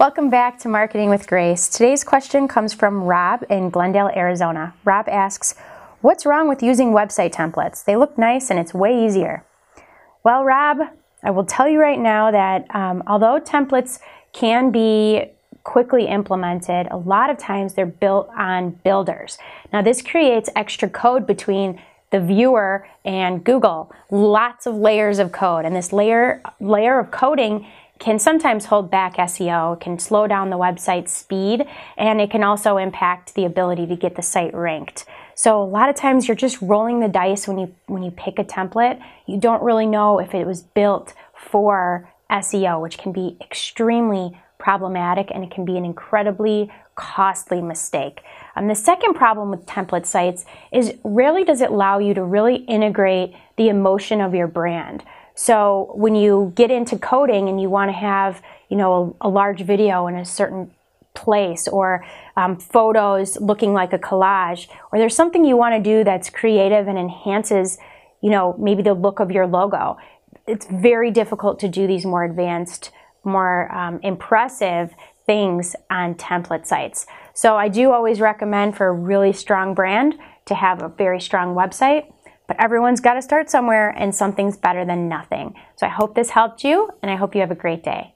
Welcome back to Marketing with Grace. Today's question comes from Rob in Glendale, Arizona. Rob asks, What's wrong with using website templates? They look nice and it's way easier. Well, Rob, I will tell you right now that um, although templates can be quickly implemented, a lot of times they're built on builders. Now, this creates extra code between the viewer and Google, lots of layers of code. And this layer, layer of coding can sometimes hold back SEO, can slow down the website speed, and it can also impact the ability to get the site ranked. So a lot of times you're just rolling the dice when you when you pick a template. You don't really know if it was built for SEO, which can be extremely problematic and it can be an incredibly costly mistake. Um, the second problem with template sites is rarely does it allow you to really integrate the emotion of your brand. So when you get into coding and you want to have, you know, a, a large video in a certain place or um, photos looking like a collage, or there's something you want to do that's creative and enhances, you know, maybe the look of your logo. It's very difficult to do these more advanced, more um, impressive things on template sites. So I do always recommend for a really strong brand to have a very strong website but everyone's got to start somewhere, and something's better than nothing. So I hope this helped you, and I hope you have a great day.